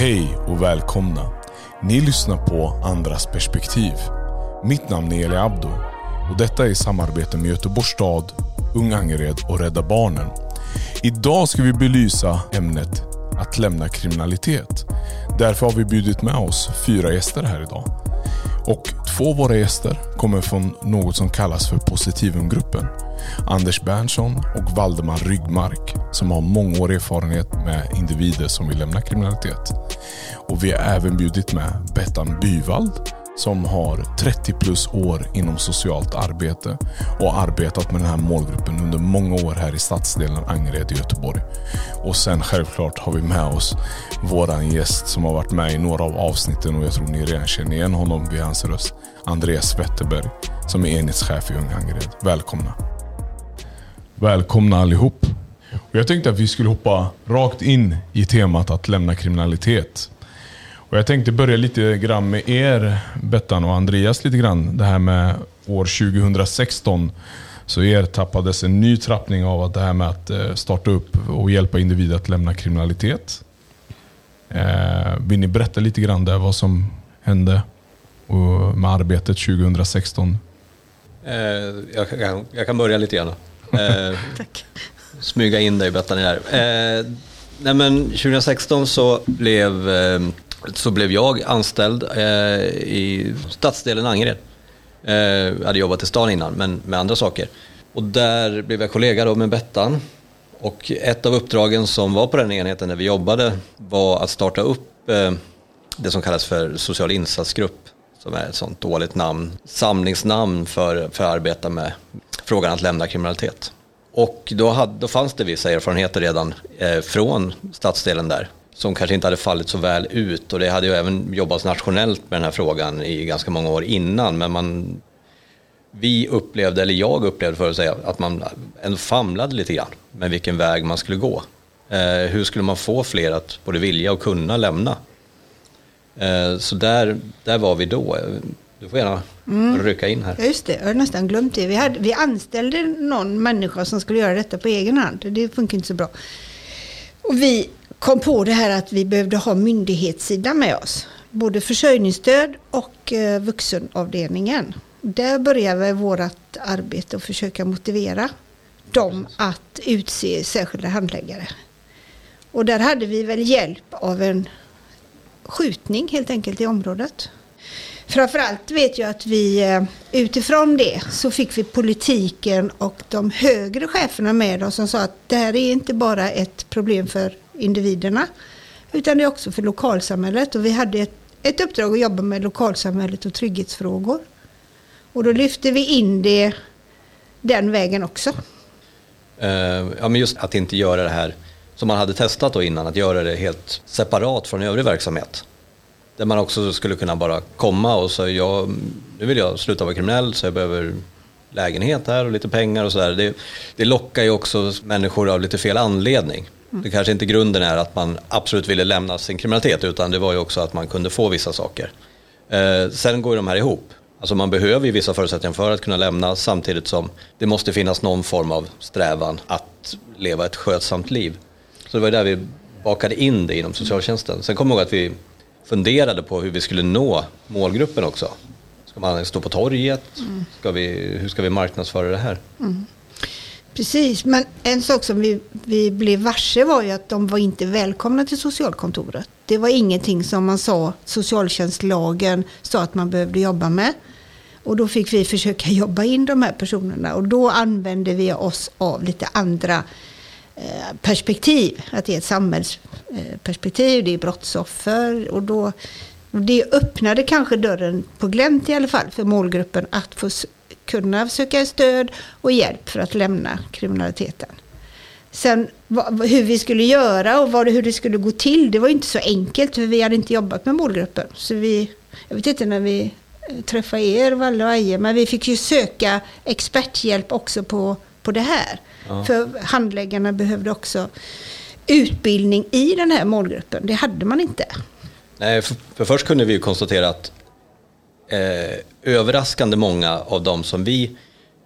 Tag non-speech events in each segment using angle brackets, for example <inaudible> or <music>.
Hej och välkomna. Ni lyssnar på Andras perspektiv. Mitt namn är Eli Abdo och detta är i samarbete med Göteborgs stad, Ung Angered och Rädda Barnen. Idag ska vi belysa ämnet att lämna kriminalitet. Därför har vi bjudit med oss fyra gäster här idag. Och två av våra gäster kommer från något som kallas för Positivumgruppen. Anders Berntsson och Valdemar Ryggmark som har mångårig erfarenhet med individer som vill lämna kriminalitet. Och vi har även bjudit med Bettan Byvald som har 30 plus år inom socialt arbete och arbetat med den här målgruppen under många år här i stadsdelen Angered i Göteborg. Och sen självklart har vi med oss våran gäst som har varit med i några av avsnitten och jag tror ni redan känner igen honom vid hans röst. Andreas Wetterberg som är enhetschef i Ung Angered. Välkomna! Välkomna allihop! Och jag tänkte att vi skulle hoppa rakt in i temat att lämna kriminalitet. Och jag tänkte börja lite grann med er, Bettan och Andreas, lite grann. Det här med år 2016 så ertappades en ny trappning av att det här med att eh, starta upp och hjälpa individer att lämna kriminalitet. Eh, vill ni berätta lite grann där vad som hände med arbetet 2016? Eh, jag, kan, jag kan börja lite grann. <laughs> Tack. Smyga in dig Bettan här. nej men 2016 så blev så blev jag anställd eh, i stadsdelen Angered. Eh, jag hade jobbat i stan innan, men med andra saker. Och där blev jag kollega då med Bettan. Och ett av uppdragen som var på den enheten där vi jobbade var att starta upp eh, det som kallas för social insatsgrupp. Som är ett sånt dåligt namn, samlingsnamn för, för att arbeta med frågan att lämna kriminalitet. Och då, hade, då fanns det vissa erfarenheter redan eh, från stadsdelen där som kanske inte hade fallit så väl ut och det hade ju även jobbats nationellt med den här frågan i ganska många år innan men man vi upplevde, eller jag upplevde för att säga, att man ändå famlade lite grann med vilken väg man skulle gå. Eh, hur skulle man få fler att både vilja och kunna lämna? Eh, så där, där var vi då. Du får gärna mm. rycka in här. Ja, just det, jag har nästan glömt det. Vi, hade, vi anställde någon människa som skulle göra detta på egen hand. Det funkar inte så bra. Och vi kom på det här att vi behövde ha myndighetssidan med oss. Både försörjningsstöd och eh, vuxenavdelningen. Där började vårt arbete att försöka motivera dem att utse särskilda handläggare. Och där hade vi väl hjälp av en skjutning helt enkelt i området. Framförallt vet jag att vi eh, utifrån det så fick vi politiken och de högre cheferna med oss som sa att det här är inte bara ett problem för individerna utan det är också för lokalsamhället. Och vi hade ett, ett uppdrag att jobba med lokalsamhället och trygghetsfrågor. Och då lyfte vi in det den vägen också. Uh, ja, men just att inte göra det här som man hade testat då innan, att göra det helt separat från övrig verksamhet. Där man också skulle kunna bara komma och säga, ja, nu vill jag sluta vara kriminell så jag behöver lägenhet här och lite pengar och sådär. Det, det lockar ju också människor av lite fel anledning. Mm. Det kanske inte grunden är att man absolut ville lämna sin kriminalitet utan det var ju också att man kunde få vissa saker. Eh, sen går de här ihop. Alltså man behöver ju vissa förutsättningar för att kunna lämna samtidigt som det måste finnas någon form av strävan att leva ett skötsamt liv. Så det var där vi bakade in det inom socialtjänsten. Sen kommer jag ihåg att vi funderade på hur vi skulle nå målgruppen också. Ska man stå på torget? Ska vi, hur ska vi marknadsföra det här? Mm. Precis, men en sak som vi, vi blev varse var ju att de var inte välkomna till socialkontoret. Det var ingenting som man sa, socialtjänstlagen sa att man behövde jobba med. Och då fick vi försöka <laughs> jobba in de här personerna och då använde vi oss av lite andra Eh, perspektiv. Att det är ett samhällsperspektiv, det är brottsoffer och då det öppnade kanske dörren på glänt i alla fall för målgruppen att få kunna söka stöd och hjälp för att lämna kriminaliteten. Sen hur vi skulle göra och hur det skulle gå till, det var inte så enkelt för vi hade inte jobbat med målgruppen. Så vi, jag vet inte när vi eh, träffade er, Valle och Aje, men vi fick ju söka experthjälp också på, på det här. Ja. För handläggarna behövde också utbildning i den här målgruppen. Det hade man inte. Nej, för, för först kunde vi konstatera att eh, överraskande många av de som vi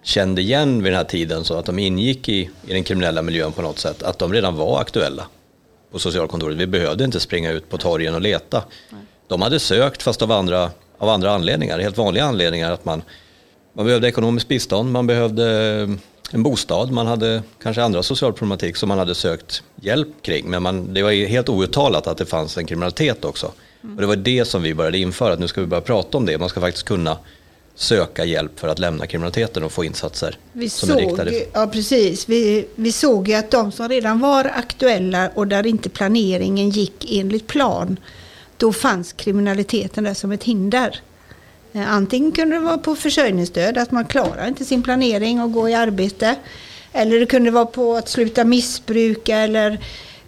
kände igen vid den här tiden så att de ingick i, i den kriminella miljön på något sätt, att de redan var aktuella. på socialkontoret. Vi behövde inte springa ut på torgen och leta. De hade sökt fast av andra, av andra anledningar, helt vanliga anledningar. Att man, man behövde ekonomiskt bistånd, man behövde en bostad, man hade kanske andra social problematik som man hade sökt hjälp kring. Men man, det var helt outtalat att det fanns en kriminalitet också. Och det var det som vi började införa, att nu ska vi börja prata om det. Man ska faktiskt kunna söka hjälp för att lämna kriminaliteten och få insatser Vi som såg, är riktade. ja, precis. Vi, vi såg ju att de som redan var aktuella och där inte planeringen gick enligt plan, då fanns kriminaliteten där som ett hinder. Eh, antingen kunde det vara på försörjningsstöd, att man klarar inte sin planering och gå i arbete. Eller det kunde vara på att sluta missbruka eller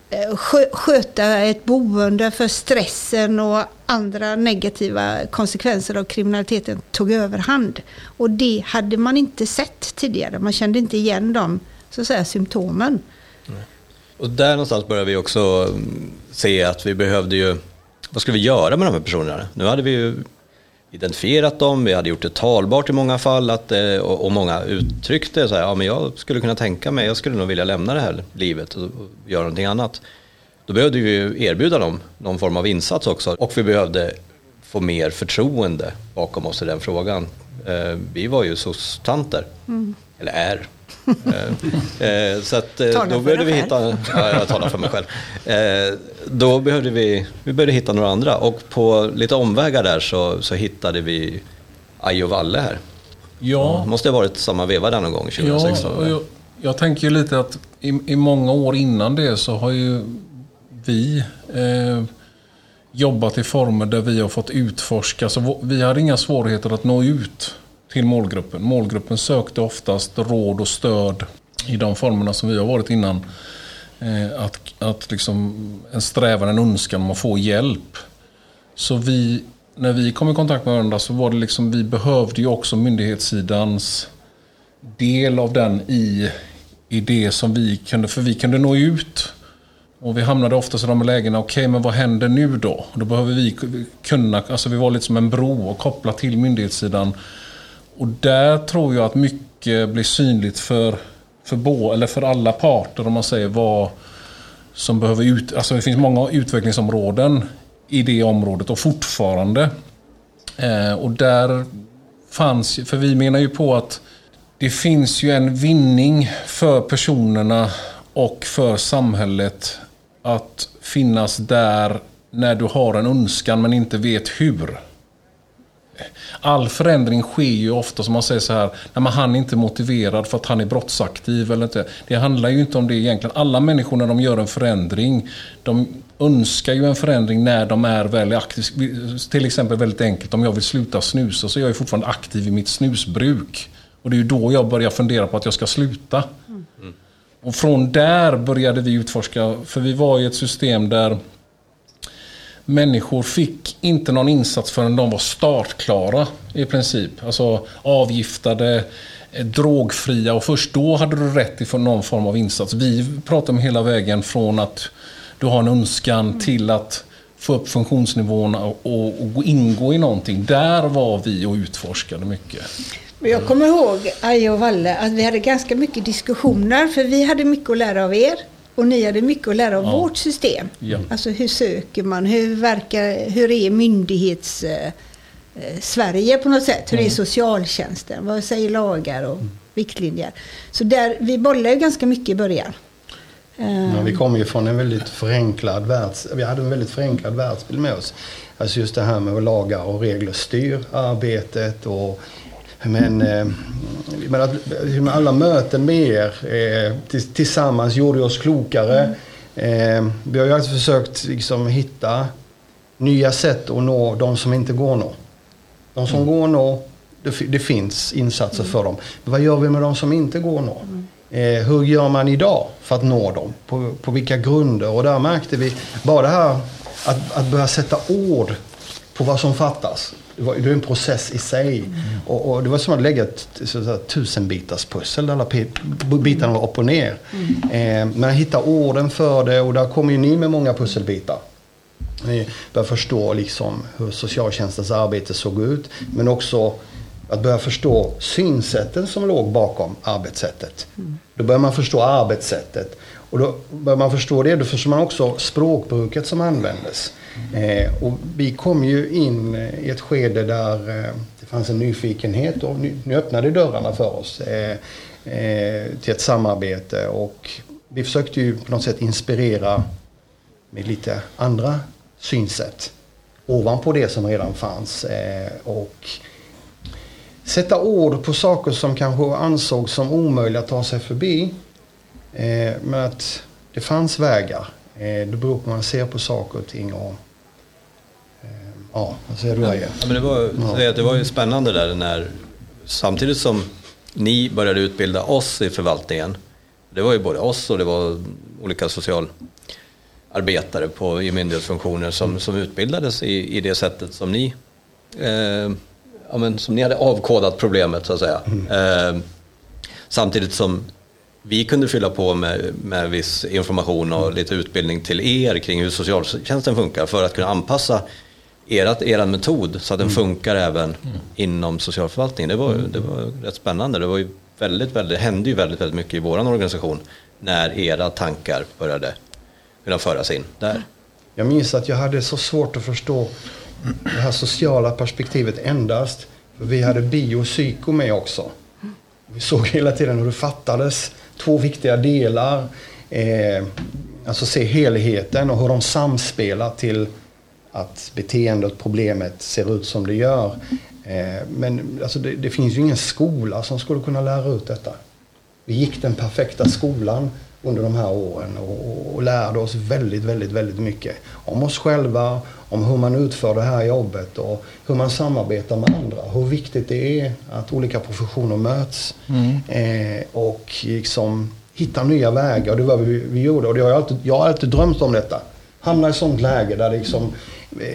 eh, sköta ett boende för stressen och andra negativa konsekvenser av kriminaliteten tog överhand. Och det hade man inte sett tidigare. Man kände inte igen de så att säga, symptomen. Och där någonstans började vi också mm, se att vi behövde ju, vad skulle vi göra med de här personerna? Nu hade vi ju identifierat dem, vi hade gjort det talbart i många fall att, eh, och, och många uttryckte så här, ja men jag skulle kunna tänka mig, jag skulle nog vilja lämna det här livet och, göra någonting annat. Då behövde vi erbjuda dem någon form av insats också och vi behövde få mer förtroende bakom oss i den frågan. Eh, vi var ju soc-tanter. Mm eller är. <laughs> Eh, eh, så att, eh, då behövde vi hitta, ja, jag talar för mig själv. <laughs> Eh, då behövde vi, vi behövde hitta några andra och på lite omvägar där så, så hittade vi Ajo Valle här. Ja, Det måste ha varit samma veva där någon gång, ja 2016. och jag, jag tänker ju lite att i, i många år innan det så har ju vi eh, jobbat i former där vi har fått utforska. Så vi hade inga svårigheter att nå ut till målgruppen. Målgruppen sökte oftast råd och stöd i de formerna som vi har varit innan. Eh, att att liksom en strävan, en önskan om att få hjälp. Så vi, när vi kom i kontakt med varandra så var det liksom, vi behövde ju också myndighetssidans del av den i, i det som vi kunde, för vi kunde nå ut. Och vi hamnade ofta i de lägena, okej men vad händer nu då? Då behöver vi kunna, alltså vi var lite som en bro och koppla till myndighetssidan. Och där tror jag att mycket blir synligt för, för, bo, eller för alla parter om man säger vad som behöver ut, alltså det finns många utvecklingsområden i det området och fortfarande. Eh, och där fanns, för vi menar ju på att det finns ju en vinning för personerna och för samhället att finnas där när du har en önskan men inte vet hur. All förändring sker ju ofta som man säger så här, när man han är inte motiverad för att han är brottsaktiv eller inte. Det handlar ju inte om det egentligen. Alla människor när de gör en förändring, de önskar ju en förändring när de är väldigt aktiva. Till exempel väldigt enkelt, om jag vill sluta snusa så är jag ju fortfarande aktiv i mitt snusbruk. Och det är ju då jag börjar fundera på att jag ska sluta. Och från där började vi utforska, för vi var i ett system där människor fick inte någon insats förrän de var startklara i princip. Alltså avgiftade, eh, drogfria och först då hade du rätt till någon form av insats. Vi pratar om hela vägen från att du har en önskan till att få upp funktionsnivåerna och, och, och ingå i någonting. Där var vi och utforskade mycket. Men Jag kommer ihåg, Aja och Valle, att vi hade ganska mycket diskussioner för vi hade mycket att lära av er och ni hade mycket att lära av Ja. vårt system. Ja. Alltså hur söker man, hur verkar, hur är myndighets... Eh, eh, Sverige på något sätt, hur är socialtjänsten, vad säger lagar och riktlinjer. Så där, vi bollade ju ganska mycket i början. Eh, Men vi kommer ju från en väldigt förenklad världs... Vi hade en väldigt förenklad världsbild med oss. Alltså just det här med hur lagar och regler styr arbetet och men, eh, men att, hur alla möten med er eh, tillsammans gjorde oss klokare. Eh, vi har ju alltid försökt liksom, hitta nya sätt att nå de som inte går att nå. De som går att nå, det, det finns insatser för dem. Men vad gör vi med de som inte går att nå? Eh, hur gör man idag för att nå dem? På, på vilka grunder? Och där märkte vi bara det här att, att börja sätta ord på vad som fattas. Det var, det var en process i sig. Och, och det var som att lägga ett tusenbitars pussel där alla bitarna var upp och ner. Eh, men hitta orden för det och där kommer ju ni med många pusselbitar. Ni börjar förstå liksom hur socialtjänstens arbete såg ut. Men också att börja förstå synsätten som låg bakom arbetssättet. Då börjar man förstå arbetssättet. Och då börjar man förstå det, då förstår man också språkbruket som användes. Eh, och vi kom ju in eh, i ett skede där eh, det fanns en nyfikenhet och nu, nu öppnade dörrarna för oss eh, eh, till ett samarbete. Och vi försökte ju på något sätt inspirera med lite andra synsätt ovanpå det som redan fanns. Eh, och sätta ord på saker som kanske ansågs som omöjliga att ta sig förbi. Eh, men att det fanns vägar. Eh, det beror på hur man ser på saker och ting. Och, ja, vad säger du? Ja, men det, var, Ja. det var ju spännande där när samtidigt som ni började utbilda oss i förvaltningen. Det var ju både oss och det var olika socialarbetare på, i myndighetsfunktioner som, som utbildades i, i det sättet som ni, eh, ja, men, som ni hade avkodat problemet så att säga. Eh, samtidigt som vi kunde fylla på med, med viss information och lite utbildning till er kring hur socialtjänsten funkar för att kunna anpassa erat, er metod så att den funkar även inom socialförvaltningen. Det var, det var rätt spännande. Det, var ju väldigt, väldigt, det hände ju väldigt, väldigt mycket i vår organisation när era tankar började kunna föras in där. Jag minns att jag hade så svårt att förstå det här sociala perspektivet endast. För vi hade bio och psyko med också. Vi såg hela tiden hur det fattades två viktiga delar. Eh, alltså se helheten och hur de samspelar till att beteendet, problemet ser ut som det gör. Eh, men alltså det, det finns ju ingen skola som skulle kunna lära ut detta. Vi gick den perfekta skolan under de här åren och, och, lärde oss väldigt, väldigt, väldigt mycket. Om oss själva, om hur man utför det här jobbet och hur man samarbetar med andra. Hur viktigt det är att olika professioner möts eh, och liksom hitta nya vägar. Och det var vi, vi gjorde och det har jag, alltid, jag har alltid drömt om detta. Hamna i sånt läge där liksom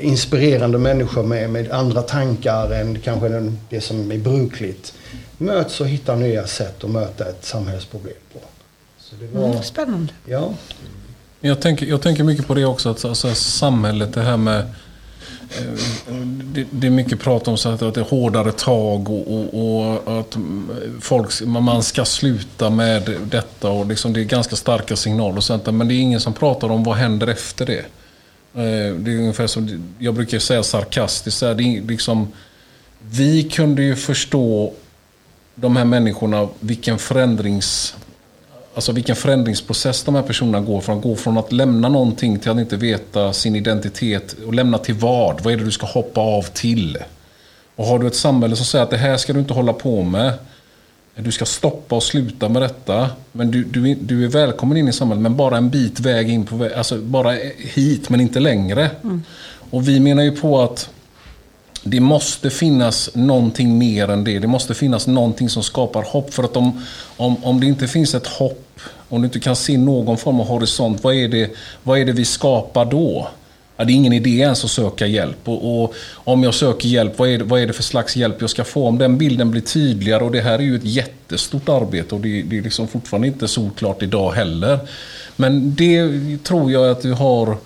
inspirerande människor med, med andra tankar än kanske den, det som är brukligt möts och hittar nya sätt att möta ett samhällsproblem på. Så det var, Mm, spännande. ja. Jag tänker, jag tänker mycket på det också, att alltså, samhället, det här med... eh, Det, det är mycket prat om så att, att det är hårdare tag och, och, och att folk, man ska sluta med detta. Och liksom det är ganska starka signaler och sånt Men det är ingen som pratar om vad händer efter det. Eh, det är ungefär som, jag brukar säga sarkastiskt, det är liksom, vi kunde ju förstå de här människorna, vilken förändrings... Alltså vilken förändringsprocess de här personerna går från. Gå från att lämna någonting till att inte veta sin identitet. Och lämna till vad? Vad är det du ska hoppa av till? Och har du ett samhälle som säger att det här ska du inte hålla på med. Du ska stoppa och sluta med detta. Men du, du, du är välkommen in i samhället, men bara en bit väg in på väg. Alltså bara hit, men inte längre. Och vi menar ju på att det måste finnas någonting mer än det. Det måste finnas någonting som skapar hopp. För att om, om, om det inte finns ett hopp, om du inte kan se någon form av horisont, vad är det, vad är det vi skapar då? Ja, det är ingen idé ens att söka hjälp. Och, och om jag söker hjälp, vad är, det, vad är det för slags hjälp jag ska få? Om den bilden blir tydligare, och det här är ju ett jättestort arbete och det, det är liksom fortfarande inte solklart idag heller. Men det tror jag att du har...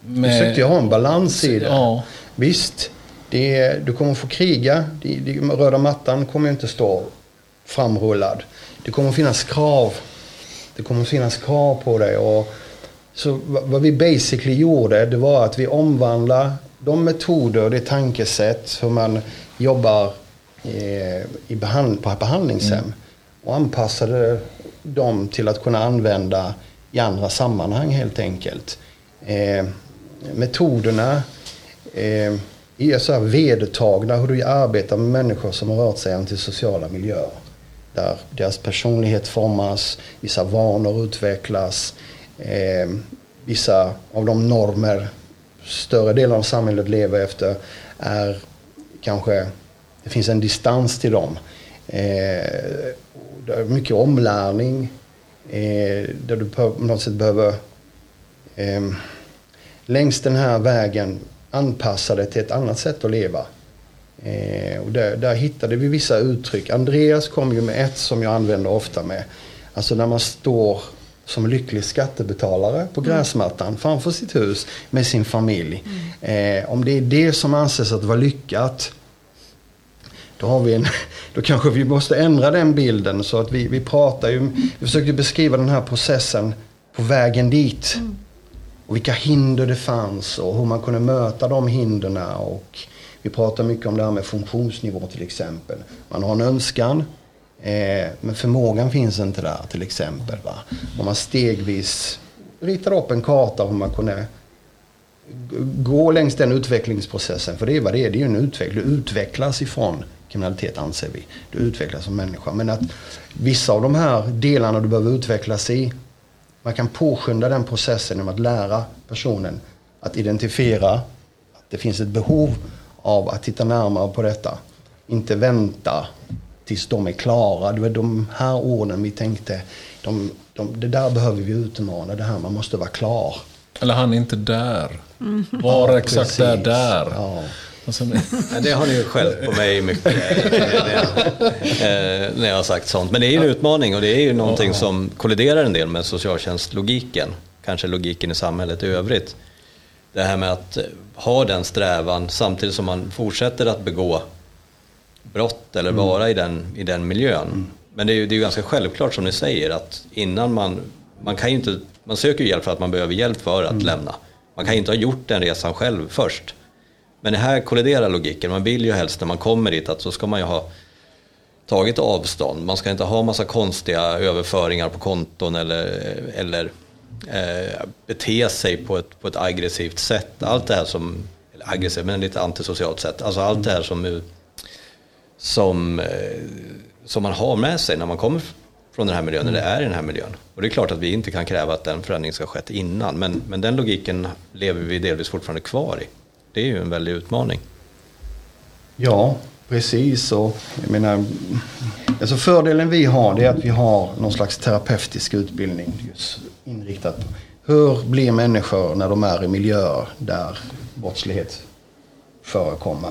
Vi försökte ju ha en balans i det. Ja. Visst, det är, du kommer få kriga. Det, det, röda mattan kommer inte stå framrullad. Det kommer finnas krav. Det kommer finnas krav på dig. Och, så vad vi basically gjorde, det var att vi omvandlade de metoder, det tankesätt, hur man jobbar eh, i behand, på behandlingshem och anpassade dem till att kunna använda i andra sammanhang helt enkelt. Eh, metoderna eh, är så här vedertagna hur du arbetar med människor som har rört sig antisociala miljöer. Där deras personlighet formas, vissa vanor utvecklas, eh, vissa av de normer större delen av samhället lever efter är kanske, det finns en distans till dem. Eh, det är mycket omlärning eh, där du på något sätt behöver eh, längs den här vägen anpassa dig till ett annat sätt att leva. Eh, och där, där hittade vi vissa uttryck. Andreas kom ju med ett som jag använder ofta med. Alltså när man står som lycklig skattebetalare på gräsmattan framför sitt hus med sin familj. Eh, om det är det som anses att vara lyckat då, har vi en, <laughs> då kanske vi måste ändra den bilden. Så att vi, vi pratar ju, vi försökte beskriva den här processen på vägen dit. Mm. Och vilka hinder det fanns och hur man kunde möta de hindren. Och vi pratar mycket om det här med funktionsnivå till exempel. Man har en önskan, eh, men förmågan finns inte där till exempel. Va? Om man stegvis ritar upp en karta hur man kunde gå längs den utvecklingsprocessen. För det är vad det är, det är ju en utveckling. Du utvecklas ifrån kriminalitet anser vi. Du utvecklas som människa. Men att vissa av de här delarna du behöver utvecklas i, man kan påskynda den processen genom att lära personen att identifiera att det finns ett behov av att titta närmare på detta. Inte vänta tills de är klara. Det var de här orden vi tänkte, de, de, det där behöver vi utmana, det här man måste vara klar. Eller han är inte där. Mm. Var ja, exakt precis. där, där. Ja. Alltså, det har ni ju skällt på mig mycket när jag, eh, när jag har sagt sånt. Men det är ju en utmaning och det är ju någonting som kolliderar en del med socialtjänstlogiken. Kanske logiken i samhället i övrigt. Det här med att ha den strävan samtidigt som man fortsätter att begå brott eller mm. vara i den, i den miljön. Mm. Men det är ju det är ganska självklart som ni säger att innan man, man kan inte, man söker hjälp för att man behöver hjälp för att mm. lämna. Man kan ju inte ha gjort den resan själv först. Men det här kolliderar logiken. Man vill ju helst när man kommer dit att så ska man ju ha tagit avstånd. Man ska inte ha massa konstiga överföringar på konton eller, eller eh, bete sig på ett, på ett aggressivt sätt. Allt det här som, eller aggressivt men lite antisocialt sätt. Alltså allt det här som, som, eh, som man har med sig när man kommer från den här miljön eller är i den här miljön. Och det är klart att vi inte kan kräva att den förändringen ska ha skett innan. Men, men den logiken lever vi delvis fortfarande kvar i det är ju en väldig utmaning. Ja, precis. Och jag menar, alltså fördelen vi har det är att vi har någon slags terapeutisk utbildning just inriktat på hur blir människor när de är i miljöer där brottslighet förekommer.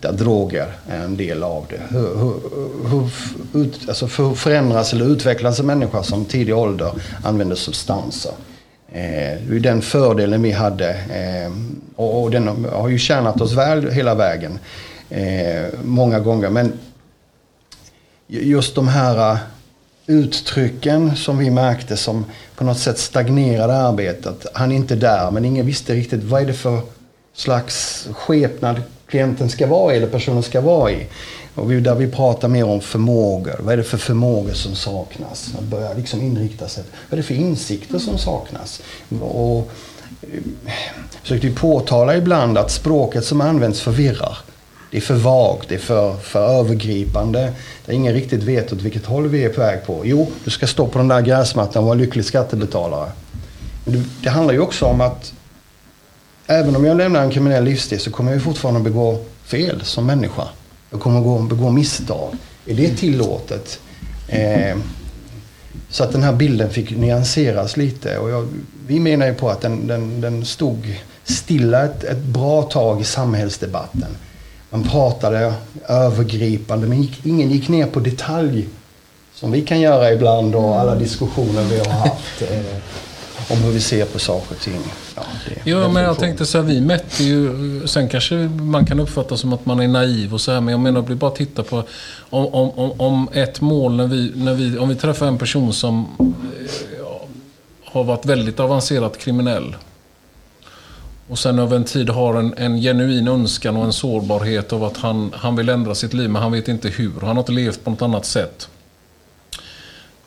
Där droger är en del av det. Hur, hur, hur, ut, alltså hur förändras eller utvecklas en människa som tidig ålder använder substanser? Eh, det är den fördelen vi hade. Eh, och, den har ju tjänat oss väl hela vägen. Eh, många gånger. Men just de här eh, uttrycken som vi märkte som på något sätt stagnerade arbetet. Han är inte där men ingen visste riktigt vad är det för slags skepnad klienten ska vara i eller personen ska vara i. Och vi, där vi pratar mer om förmågor. Vad är det för förmågor som saknas? Att börja liksom inrikta sig. Vad är det för insikter som saknas? Och eh, försökte ju påtala ibland att språket som används förvirrar. Det är för vagt, det är för, för övergripande. Där ingen riktigt vet åt vilket håll vi är på väg på. Jo, du ska stå på den där gräsmattan och vara lycklig skattebetalare. Men det, det handlar ju också om att även om jag lämnar en kriminell livsstil så kommer jag fortfarande begå fel som människa. Jag kommer gå, begå misstag. Är det tillåtet? Eh, så att den här bilden fick nyanseras lite. Och jag, vi menar ju på att den, den, den stod stilla ett, ett, bra tag i samhällsdebatten. Man pratade övergripande, men gick, ingen gick ner på detalj. Som vi kan göra ibland och alla diskussioner vi har haft. Eh, om hur vi ser på saker och ting. Ja, jo, men jag tänkte så här, vi mätte ju, sen kanske man kan uppfatta som att man är naiv och så här, men jag menar, vi bara titta på om, om, om ett mål när vi, när vi, om vi träffar en person som ja, har varit väldigt avancerat kriminell och sen över en tid har en, en genuin önskan och en sårbarhet av att han, han vill ändra sitt liv, men han vet inte hur. Han har inte levt på något annat sätt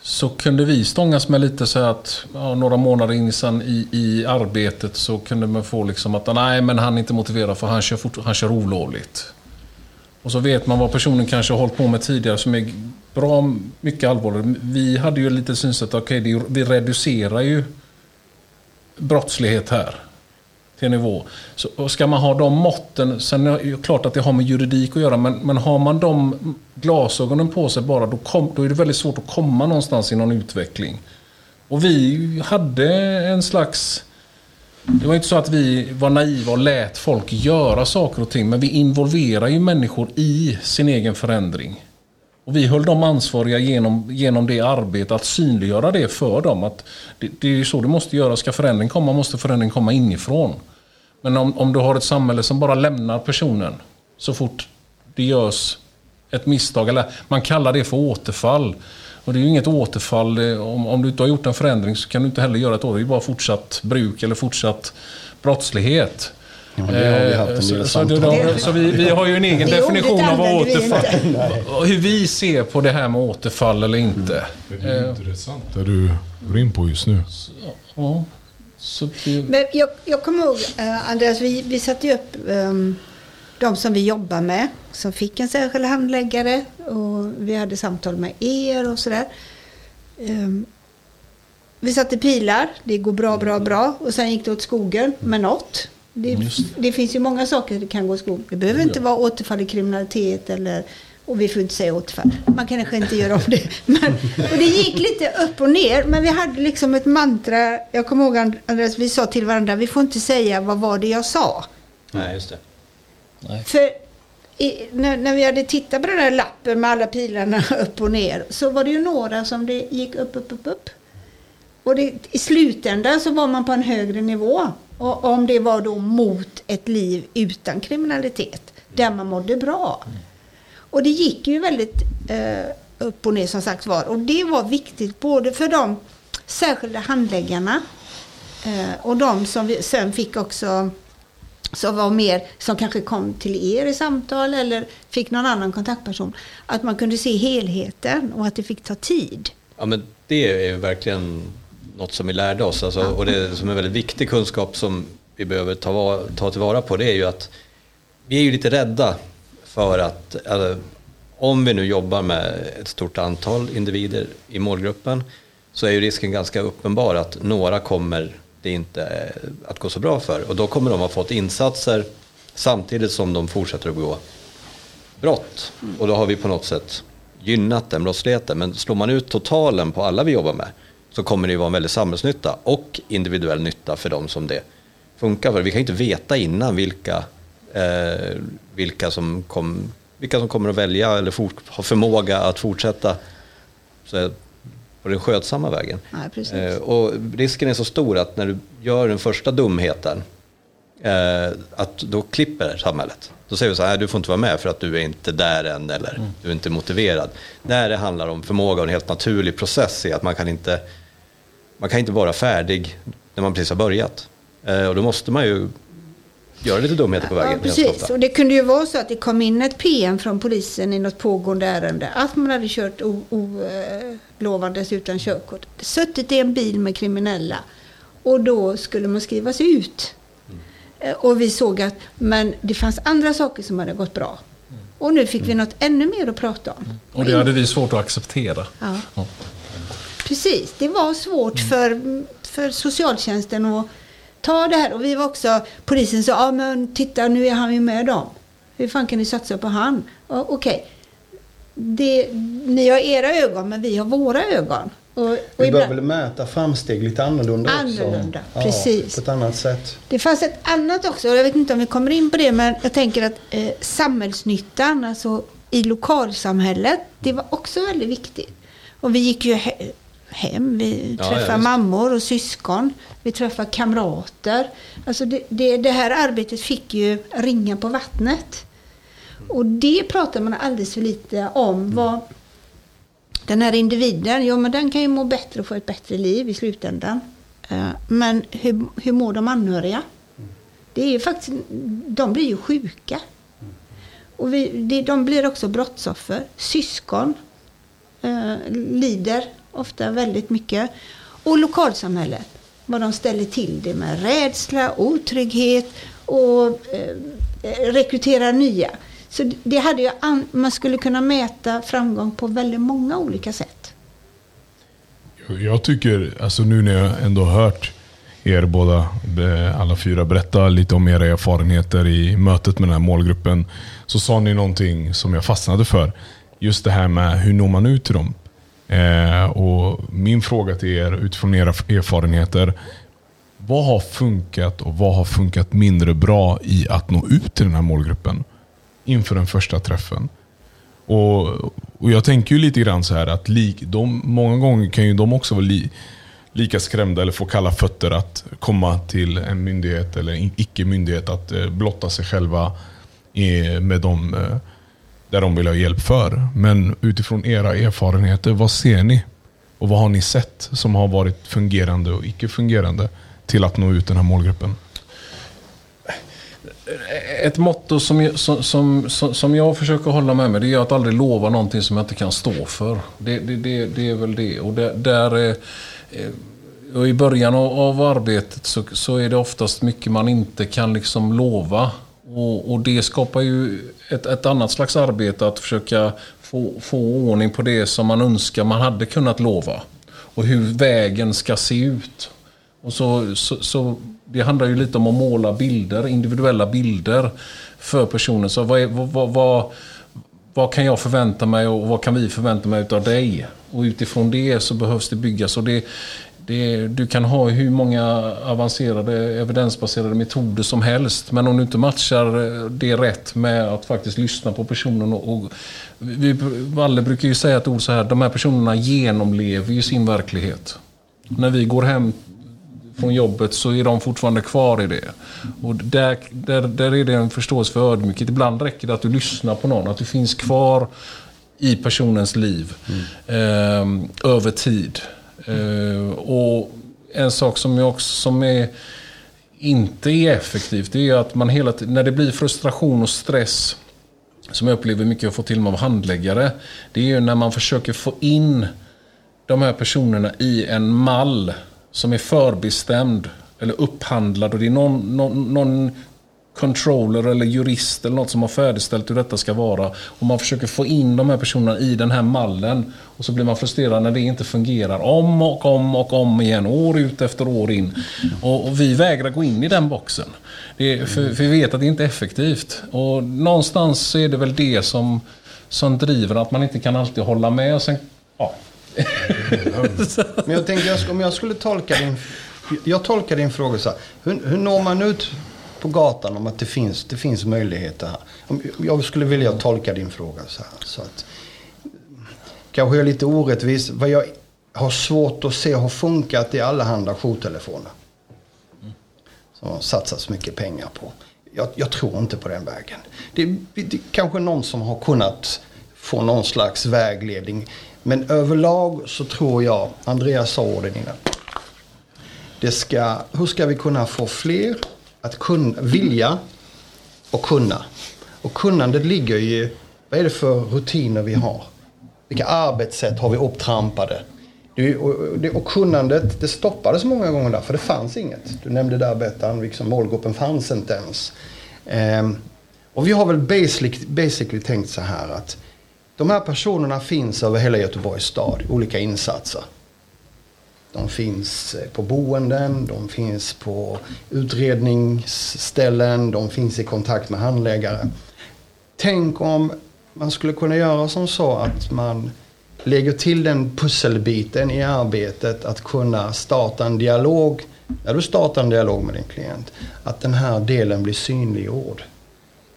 så kunde vi stångas med lite så att ja, några månader in i, i arbetet så kunde man få liksom att nej men han är inte motiverad för han kör, fort, han kör olovligt. Och så vet man vad personen kanske har hållit på med tidigare som är bra mycket allvarligare. Vi hade ju lite synsätt, okej okay, vi reducerar ju brottslighet här till nivå. Så ska man ha de måtten, sen är det klart att det har med juridik att göra, men, men har man de glasögonen på sig bara, då, kom, då är det väldigt svårt att komma någonstans i någon utveckling. Och vi hade en slags... Det var inte så att vi var naiva och lät folk göra saker och ting, men vi involverar ju människor i sin egen förändring. Och vi höll dem ansvariga genom, genom det arbetet, att synliggöra det för dem. Att det, det är så det måste göra. Ska förändring komma måste förändring komma inifrån. Men om, om du har ett samhälle som bara lämnar personen så fort det görs ett misstag. Eller man kallar det för återfall. Och det är ju inget återfall. Om, om du inte har gjort en förändring så kan du inte heller göra ett återfall. Det är bara fortsatt bruk eller fortsatt brottslighet. Ja, det har vi haft en del så, så, så vi, vi har ju en egen definition av vad återfall... <laughs> Och Hur vi ser på det här med återfall eller inte. Det är intressant det du går in på just nu. Ja, det, Men jag, jag kommer ihåg, eh, Andreas, vi, vi satte upp um, de som vi jobbar med, som fick en särskild handläggare och vi hade samtal med er och sådär. Ehm, vi satte pilar, det går bra, bra, bra och sen gick det åt skogen med något. Det, Just det finns ju många saker det kan gå åt skogen. Det behöver inte vara återfall i kriminalitet eller och vi får inte säga återfall. Man kanske inte gör om det. Men, och det gick lite upp och ner. Men vi hade liksom ett mantra. Jag kommer ihåg Andreas, vi sa till varandra. Vi får inte säga vad var det jag sa. Nej, just det. För i, när, när vi hade tittat på den här lappen med alla pilarna <laughs> upp och ner. Så var det ju några som det gick upp, upp, upp, upp. Och det, i slutändan så var man på en högre nivå. Och om det var då mot ett liv utan kriminalitet. Där man mådde bra. Och det gick ju väldigt eh, upp och ner som sagt var. Och det var viktigt både för de särskilda handläggarna eh, och de som vi sen fick också som var mer, som kanske kom till er i samtal eller fick någon annan kontaktperson. Att man kunde se helheten och att det fick ta tid. Ja, men det är ju verkligen något som vi lärde oss. Alltså, och det är som en väldigt viktig kunskap som vi behöver ta, ta tillvara på. Det är ju att vi är ju lite rädda för att alltså, om vi nu jobbar med ett stort antal individer i målgruppen så är ju risken ganska uppenbar att några kommer det inte eh, att gå så bra för. Och då kommer de ha fått insatser samtidigt som de fortsätter att begå brott. Och då har vi på något sätt gynnat den brottsligheten. Men slår man ut totalen på alla vi jobbar med så kommer det ju vara en väldig samhällsnytta och individuell nytta för de som det funkar för. Vi kan ju inte veta innan vilka, eh, vilka, som, kom, vilka som kommer att välja eller fort, ha förmåga att fortsätta så, på den skötsamma vägen. Nej, precis. Eh, och risken är så stor att när du gör den första dumheten eh, att då klipper samhället. Då säger vi så här, du får inte vara med för att du är inte där än eller du är inte motiverad. När det handlar om förmåga och en helt naturlig process är att man kan inte, man kan inte vara färdig när man precis har börjat. Eh, och då måste man ju göra lite dumheter på vägen. Ja, precis. Och det kunde ju vara så att det kom in ett PM från polisen i något pågående ärende. Att man hade kört olovandes utan körkort. Suttit i en bil med kriminella. Och då skulle man skrivas ut. Eh, Och vi såg att men det fanns andra saker som hade gått bra. Och nu fick vi något ännu mer att prata om. och det hade vi svårt att acceptera. Ja. Ja. Precis, det var svårt för, för socialtjänsten att ta det här. Och vi var också, polisen sa, ja men titta nu är han ju med dem. Hur fan kan ni satsa på han? Ja, Okej, det, ni har era ögon men vi har våra ögon. Och, och Vi bör väl mäta framsteg lite annorlunda också. Annorlunda, precis. På ett annat sätt. det fanns ett annat också, och jag vet inte om vi kommer in på det, men jag tänker att eh, samhällsnyttan, alltså i lokalsamhället, det var också väldigt viktigt. Och vi gick ju hem, vi Ja, ja, mammor och syskon, vi träffade kamrater. Alltså det, det, det här arbetet fick ju ringa på vattnet. Och det pratar man alldeles för lite om. Vad, den här individen, jo men den kan ju må bättre och få ett bättre liv i slutändan. Eh, Men hur, hur mår de anhöriga? Det är ju faktiskt, de blir ju sjuka. Och vi, de blir också brottsoffer. Syskon eh, lider ofta väldigt mycket. Och lokalsamhället, vad de ställer till det med rädsla, otrygghet och eh, eh rekrytera nya. Så det hade ju an, man skulle kunna mäta framgång på väldigt många olika sätt. Jag tycker, alltså nu när jag ändå har hört er båda, alla fyra, berätta lite om era erfarenheter i mötet med den här målgruppen. Så sa ni någonting som jag fastnade för. Just det här med hur når man ut till dem? Eh, och min fråga till er utifrån era erfarenheter. Vad har funkat och vad har funkat mindre bra i att nå ut till den här målgruppen? Inför den första träffen. Och, och jag tänker ju lite grann så här att lik, de, många gånger kan ju de också vara li, lika skrämda eller få kalla fötter att komma till en myndighet eller icke-myndighet att eh, blotta sig själva eh, med de, eh, där de vill ha hjälp för. Men utifrån era erfarenheter, vad ser ni? Och vad har ni sett som har varit fungerande och icke fungerande till att nå ut den här målgruppen? Ett motto som, som, som, som jag försöker hålla med mig det är att aldrig lova någonting som jag inte kan stå för. Det, det, det, det är väl det. Och där, där och I början av, av arbetet så, så, är det oftast mycket man inte kan liksom lova. Och, och det skapar ju ett, ett, annat slags arbete att försöka få, få ordning på det som man önskar man hade kunnat lova. Och hur vägen ska se ut. Och så, så, så det handlar ju lite om att måla bilder, individuella bilder för personen. Så vad, är, vad, vad, vad, kan jag förvänta mig och vad kan vi förvänta mig av dig? Och utifrån det så behövs det byggas. Och det, det, du kan ha hur många avancerade evidensbaserade metoder som helst. Men om du inte matchar det rätt med att faktiskt lyssna på personen. Och, och vi, Valle brukar ju säga ett ord så här, de här personerna genomlever ju sin verklighet. När vi går hem från jobbet så är de fortfarande kvar i det. Och där, där, där är det en förståelse för ödmjukhet. Ibland räcker det att du lyssnar på någon, att du finns kvar i personens liv mm. eh, över tid. Eh, och en sak som, jag också, som är, inte är effektivt, det är att man hela tiden, när det blir frustration och stress, som jag upplever mycket att få till mig av handläggare, det är ju när man försöker få in de här personerna i en mall som är förbestämd eller upphandlad och det är någon, någon, någon controller eller jurist eller något som har färdigställt hur detta ska vara. Och man försöker få in de här personerna i den här mallen. Och så blir man frustrerad när det inte fungerar. Om och om och om igen. År ut efter år in. Och, och vi vägrar gå in i den boxen. Är, för, för, vi vet att det inte är effektivt. Och någonstans så är det väl det som, som driver att man inte kan alltid hålla med. Och sen, ja. Men jag tänker, om jag skulle tolka din... Jag tolkar din fråga så här. Hur, hur når man ut på gatan om att det finns, det finns möjligheter här. Jag skulle vilja tolka din fråga så här. Så att, kanske är lite orättvis. Vad jag har svårt att se har funkat i alla handla jourtelefoner. Som har satsats mycket pengar på. Jag, jag, tror inte på den vägen. Det, det är kanske någon som har kunnat få någon slags vägledning. Men överlag så tror jag, Andreas sa orden innan. Det ska, hur ska vi kunna få fler att kunna, vilja och kunna. Och kunnandet ligger i vad är det för rutiner vi har? Vilka arbetssätt har vi upptrampade? Det, och, det, och kunnandet det stoppades många gånger där för det fanns inget. Du nämnde där Bettan, liksom, målgruppen fanns inte ens. Ehm, och vi har väl basically, basically tänkt så här att de här personerna finns över hela Göteborgs stad, olika insatser. De finns eh, på boenden, de finns på utredningsställen, de finns i kontakt med handläggare. Tänk om man skulle kunna göra som så att man lägger till den pusselbiten i arbetet att kunna starta en dialog. När du startar en dialog med din klient, att den här delen blir synliggjord.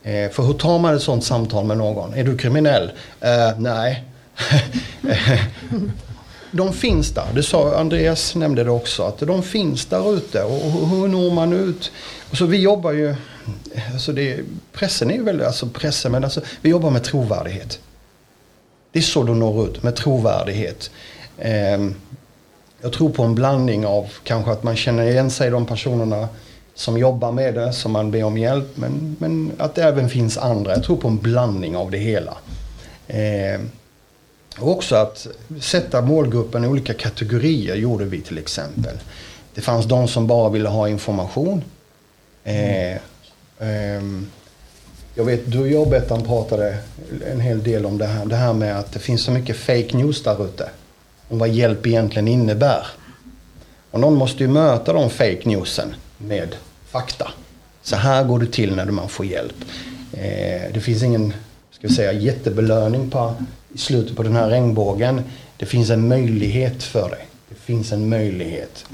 Eh, för hur tar man ett sånt samtal med någon? Är du kriminell? Uh, nej. <laughs> de finns där. Det sa Andreas nämnde det också. Att de finns där ute. Och hur når man ut? Och så vi jobbar ju... Alltså det, pressen är ju väldigt... Alltså pressen, men alltså, vi jobbar med trovärdighet. Det är så du når ut, med trovärdighet. Eh, jag tror på en blandning av kanske att man känner igen sig i de personerna som jobbar med det, som man ber om hjälp. Men, men att det även finns andra. Jag tror på en blandning av det hela. Eh, och också att sätta målgruppen i olika kategorier gjorde vi till exempel. Det fanns de som bara ville ha information. Eh, eh, jag vet, du och jag Bettan pratade en hel del om det här, det här med att det finns så mycket fake news där ute. Om vad hjälp egentligen innebär. Och någon måste ju möta de fake newsen med fakta. Så här går det till när man får hjälp. Eh, det finns ingen ska vi säga, jättebelöning på i slutet på den här regnbågen. Det finns en möjlighet för dig. Det finns en möjlighet.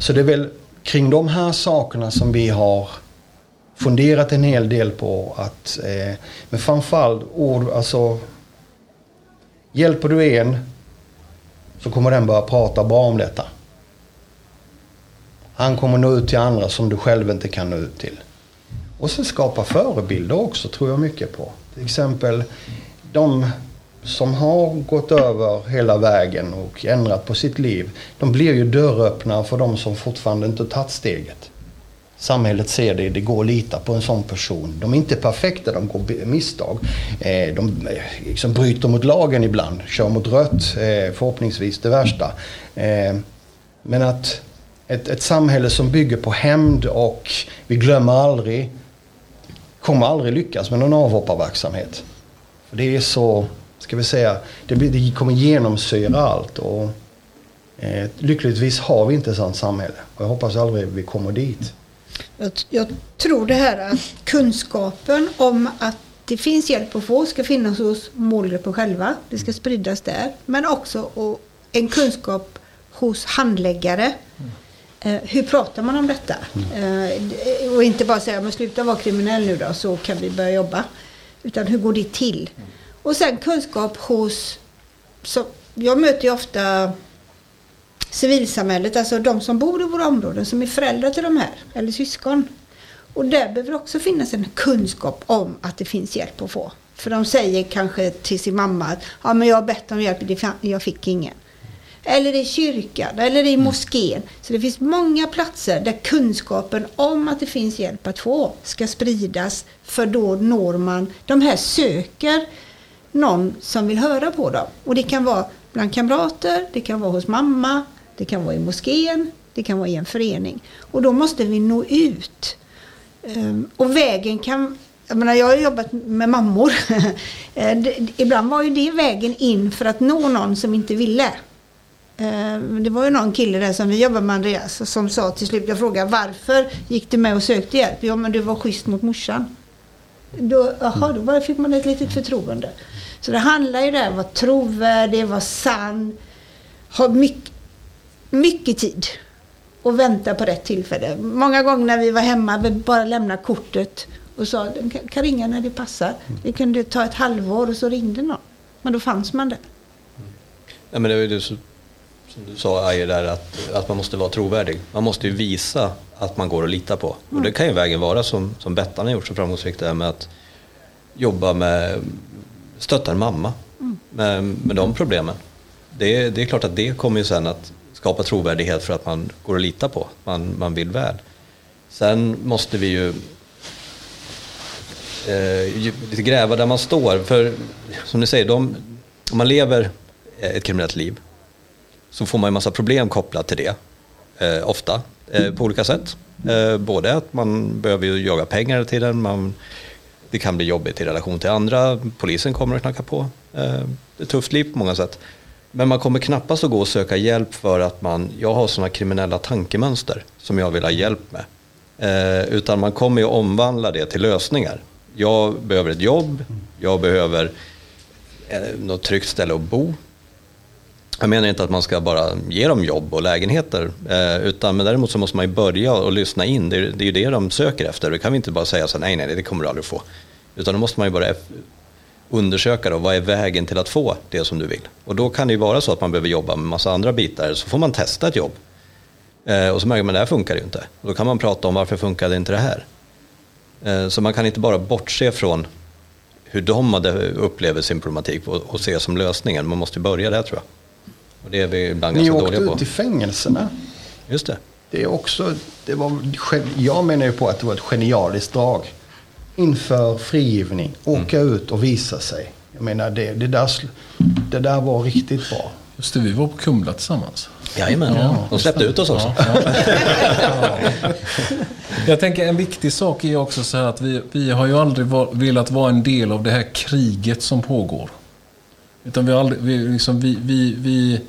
Så det är väl kring de här sakerna som vi har funderat en hel del på att, eh, men framförallt ord, alltså hjälper du en så kommer den börja prata bra om detta. Han kommer nå ut till andra som du själv inte kan nå ut till. Och sen skapa förebilder också tror jag mycket på. Till exempel de som har gått över hela vägen och ändrat på sitt liv. De blir ju dörröppnare för de som fortfarande inte tagit steget. Samhället ser det, det går att lita på en sån person. De är inte perfekta, de går misstag. Eh, de eh, liksom bryter mot lagen ibland, kör mot rött, eh, förhoppningsvis det värsta. Men att ett, ett samhälle som bygger på hämnd och vi glömmer aldrig kommer aldrig lyckas med någon avhopparverksamhet. För det är så, ska vi säga, det, blir, det kommer genomsyra allt. Och, eh, lyckligtvis har vi inte ett sånt samhälle. Och jag hoppas aldrig vi kommer dit. Jag, jag, tror det här att kunskapen om att det finns hjälp att få ska finnas hos målgruppen själva. Det ska spridas där. Men också en kunskap hos handläggare. Eh, hur pratar man om detta? Mm. Eh, och inte bara säga, men sluta vara kriminell nu då så kan vi börja jobba. Utan hur går det till? Och sen kunskap hos, så, jag möter ju ofta civilsamhället, alltså de som bor i våra områden som är föräldrar till de här, eller syskon. Och där behöver också finnas en kunskap om att det finns hjälp att få. För de säger kanske till sin mamma att ja, men jag har bett om hjälp, jag fick ingen. Eller i kyrkan, eller i moskén. Så det finns många platser där kunskapen om att det finns hjälp att få ska spridas. För då når man, de här söker någon som vill höra på dem. Och det kan vara bland kamrater, det kan vara hos mamma, det kan vara i moskén, det kan vara i en förening. Och då måste vi nå ut. Um, och vägen kan... Jag, menar, jag har jobbat med mammor. <laughs> Eh, ibland var ju det vägen in för att nå någon som inte ville. Eh, det var ju någon kille där som vi jobbade med Andreas som sa till slut, jag frågade varför gick du med och sökte hjälp? Ja men du var schysst mot morsan. Då, aha, då fick man ett litet förtroende. Så det handlar ju där om att vara trovärdig, vara sann, ha mycket, mycket tid och vänta på rätt tillfälle. Många gånger när vi var hemma, vi bara lämnade kortet och sa kan ringa när det passar. Det kunde ta ett halvår och så ringde någon. Men då fanns man där. Ja, men det var ju det som, du sa Aje där att, att man måste vara trovärdig. Man måste ju visa att man går att lita på. Mm. Och det kan ju vägen vara som, som Bettan har gjort så framgångsrikt det med att jobba med, stötta en mamma mm. med, med de problemen. Det, det är klart att det kommer ju sen att skapa trovärdighet för att man går att lita på, man, man vill väl. Sen måste vi ju eh, lite gräva där man står. För som ni säger, de, om man lever ett kriminellt liv så får man en massa problem kopplat till det. Eh, ofta, eh, på olika sätt. Eh, både att man behöver jaga pengar till den, man, det kan bli jobbigt i relation till andra, polisen kommer att knacka på. Eh, det är ett tufft liv på många sätt. Men man kommer knappast att gå och söka hjälp för att man, jag har sådana kriminella tankemönster som jag vill ha hjälp med. Eh, utan man kommer ju omvandla det till lösningar. Jag behöver ett jobb, jag behöver eh, något tryggt ställe att bo. Jag menar inte att man ska bara ge dem jobb och lägenheter, eh, utan men däremot så måste man ju börja och lyssna in. Det är, det är ju det de söker efter. Det kan vi inte bara säga så nej, nej, det kommer du aldrig få. Utan då måste man ju bara undersöka då, vad är vägen till att få det som du vill. Och då kan det ju vara så att man behöver jobba med massa andra bitar, så får man testa ett jobb. Eh, och så märker man det här funkar ju inte. Och då kan man prata om varför funkade inte det här. Eh, så man kan inte bara bortse från hur de upplever sin problematik och, och se som lösningen. Man måste börja där tror jag. Och det är vi ibland ganska dåliga på. Ni åkte ut i fängelserna. Just det. Det är också, det var, jag menar ju på att det var ett genialiskt drag inför frigivning. Åka mm. ut och visa sig. Jag menar, det, det, där, det där var riktigt bra. Just det, vi var på Kumla tillsammans. Jajamän, ja, de släppte ut oss också. Ja, ja. <laughs> Jag tänker en viktig sak är också så här att vi, vi har ju aldrig var, velat vara en del av det här kriget som pågår. Utan vi, aldrig, vi, liksom, vi, vi, vi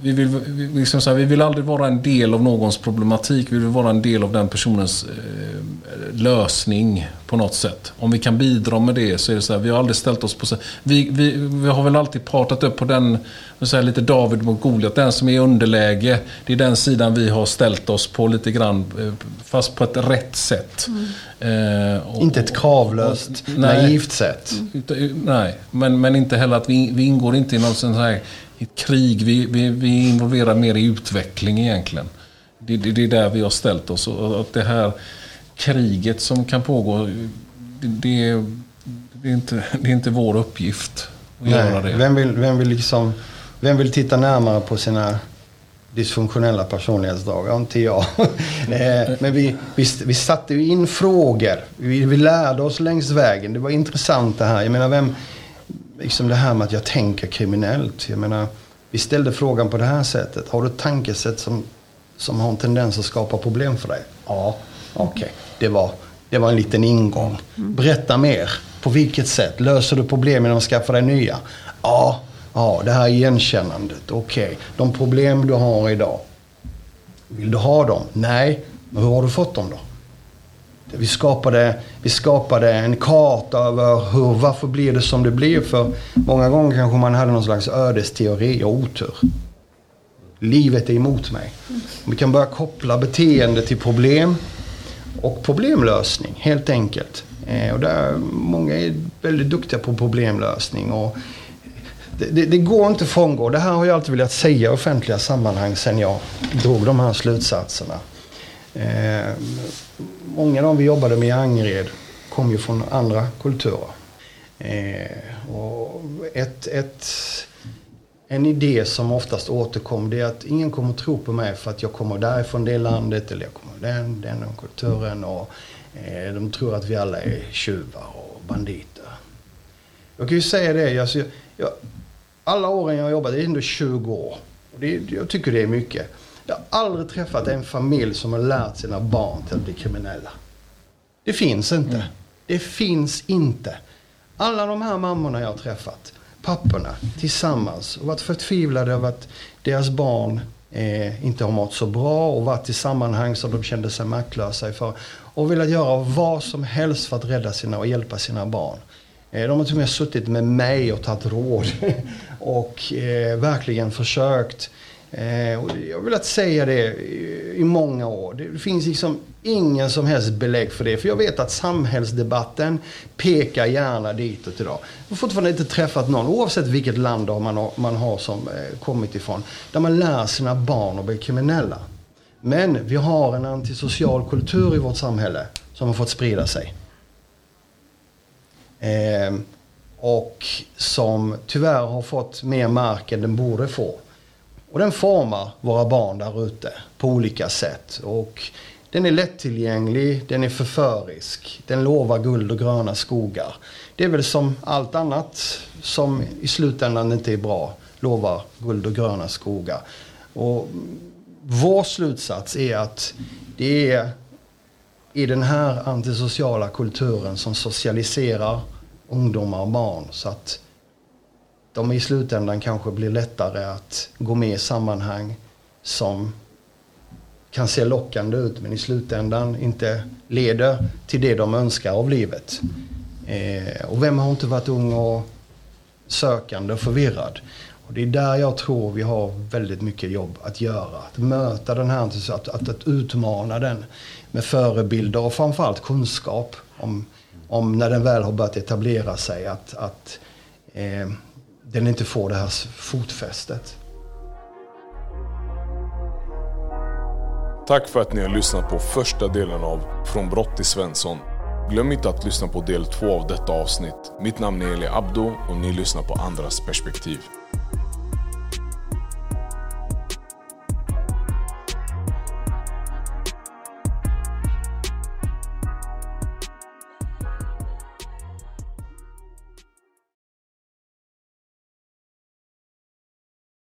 vi vill, liksom så här, vi vill aldrig vara en del av någons problematik. Vi vill vara en del av den personens eh, lösning på något sätt. Om vi kan bidra med det så är det så här, vi har aldrig ställt oss på... Så, vi, vi, vi har väl alltid pratat upp på den, så här, lite David mot Goliat, den som är i underläge. Det är den sidan vi har ställt oss på lite grann, eh, fast på ett rätt sätt. Mm. Eh, och, inte ett kravlöst, och, och, naivt sätt. Mm. Nej, men, men inte heller att vi, vi ingår inte i någon sån här ett krig. Vi, vi, vi är involverade mer i utveckling egentligen. Det, det, det är där vi har ställt oss. Och att det här kriget som kan pågå, det, det, det, är inte, det är inte vår uppgift att göra det. Vem vill, vem, vill liksom, vem vill titta närmare på sina dysfunktionella personlighetsdrag? Inte jag. <laughs> Men vi, vi, vi satte ju in frågor. Vi, vi lärde oss längs vägen. Det var intressant det här. Jag menar, vem, liksom det här med att jag tänker kriminellt. Jag menar, vi ställde frågan på det här sättet. Har du ett tankesätt som, som har en tendens att skapa problem för dig? Ja, okej. Okay. Det, var, det var en liten ingång. Berätta mer. På vilket sätt? Löser du problem genom att skaffa dig nya? Ja, ja det här igenkännandet. Okej. Okay. De problem du har idag. Vill du ha dem? Nej. Men hur har du fått dem då? Vi skapade, vi skapade en karta över hur, varför blir det som det blir. För många gånger kanske man hade någon slags ödesteori och otur. Livet är emot mig. Vi kan börja koppla beteende till problem och problemlösning helt enkelt. Eh, och där, många är väldigt duktiga på problemlösning. Och det, det, det, går inte att frångå. Det här har jag alltid velat säga i offentliga sammanhang sen jag drog de här slutsatserna. Eh, många av dem vi jobbade med i Angered kom ju från andra kulturer. Eh, och ett, ett, en idé som oftast återkom det är att ingen kommer att tro på mig för att jag kommer därifrån det landet eller jag kommer den, den kulturen. Och, eh, de tror att vi alla är tjuvar och banditer. Jag kan ju säga det, alltså, jag, alla åren jag har jobbat, det är ändå 20 år. Det, jag tycker det är mycket. Jag har aldrig träffat en familj som har lärt sina barn till att bli kriminella. Det finns inte. Mm. Det finns inte. Alla de här mammorna jag har träffat, papporna, tillsammans och varit förtvivlade över att deras barn eh, inte har mått så bra och varit i sammanhang som de kände sig maktlösa för. Och velat göra vad som helst för att rädda sina och hjälpa sina barn. Eh, de har till och med suttit med mig och tagit råd. <laughs> och eh, verkligen försökt Eh, och jag har velat säga det i, i många år. Det finns liksom ingen som helst belägg för det. För jag vet att samhällsdebatten pekar gärna ditåt idag. Jag har fortfarande inte träffat någon, oavsett vilket land man har, man har som eh, kommit ifrån, där man lär sina barn att bli kriminella. Men vi har en antisocial kultur i vårt samhälle som har fått sprida sig. Eh, och som tyvärr har fått mer mark än den borde få. Och den formar våra barn där ute på olika sätt. Och den är lättillgänglig, den är förförisk, den lovar guld och gröna skogar. Det är väl som allt annat som i slutändan inte är bra, lovar guld och gröna skogar. Och vår slutsats är att det är i den här antisociala kulturen som socialiserar ungdomar och barn. Så att de i slutändan kanske blir lättare att gå med i sammanhang som kan se lockande ut men i slutändan inte leder till det de önskar av livet. Eh, och vem har inte varit ung och sökande och förvirrad? Och det är där jag tror vi har väldigt mycket jobb att göra. Att möta den här, att, att, att utmana den med förebilder och framförallt kunskap om, om när den väl har börjat etablera sig. Att, att eh, den inte får det här fotfästet. Tack för att ni har lyssnat på första delen av Från brott till Svensson. Glöm inte att lyssna på del två av detta avsnitt. Mitt namn är Eli Abdo och ni lyssnar på Andras perspektiv.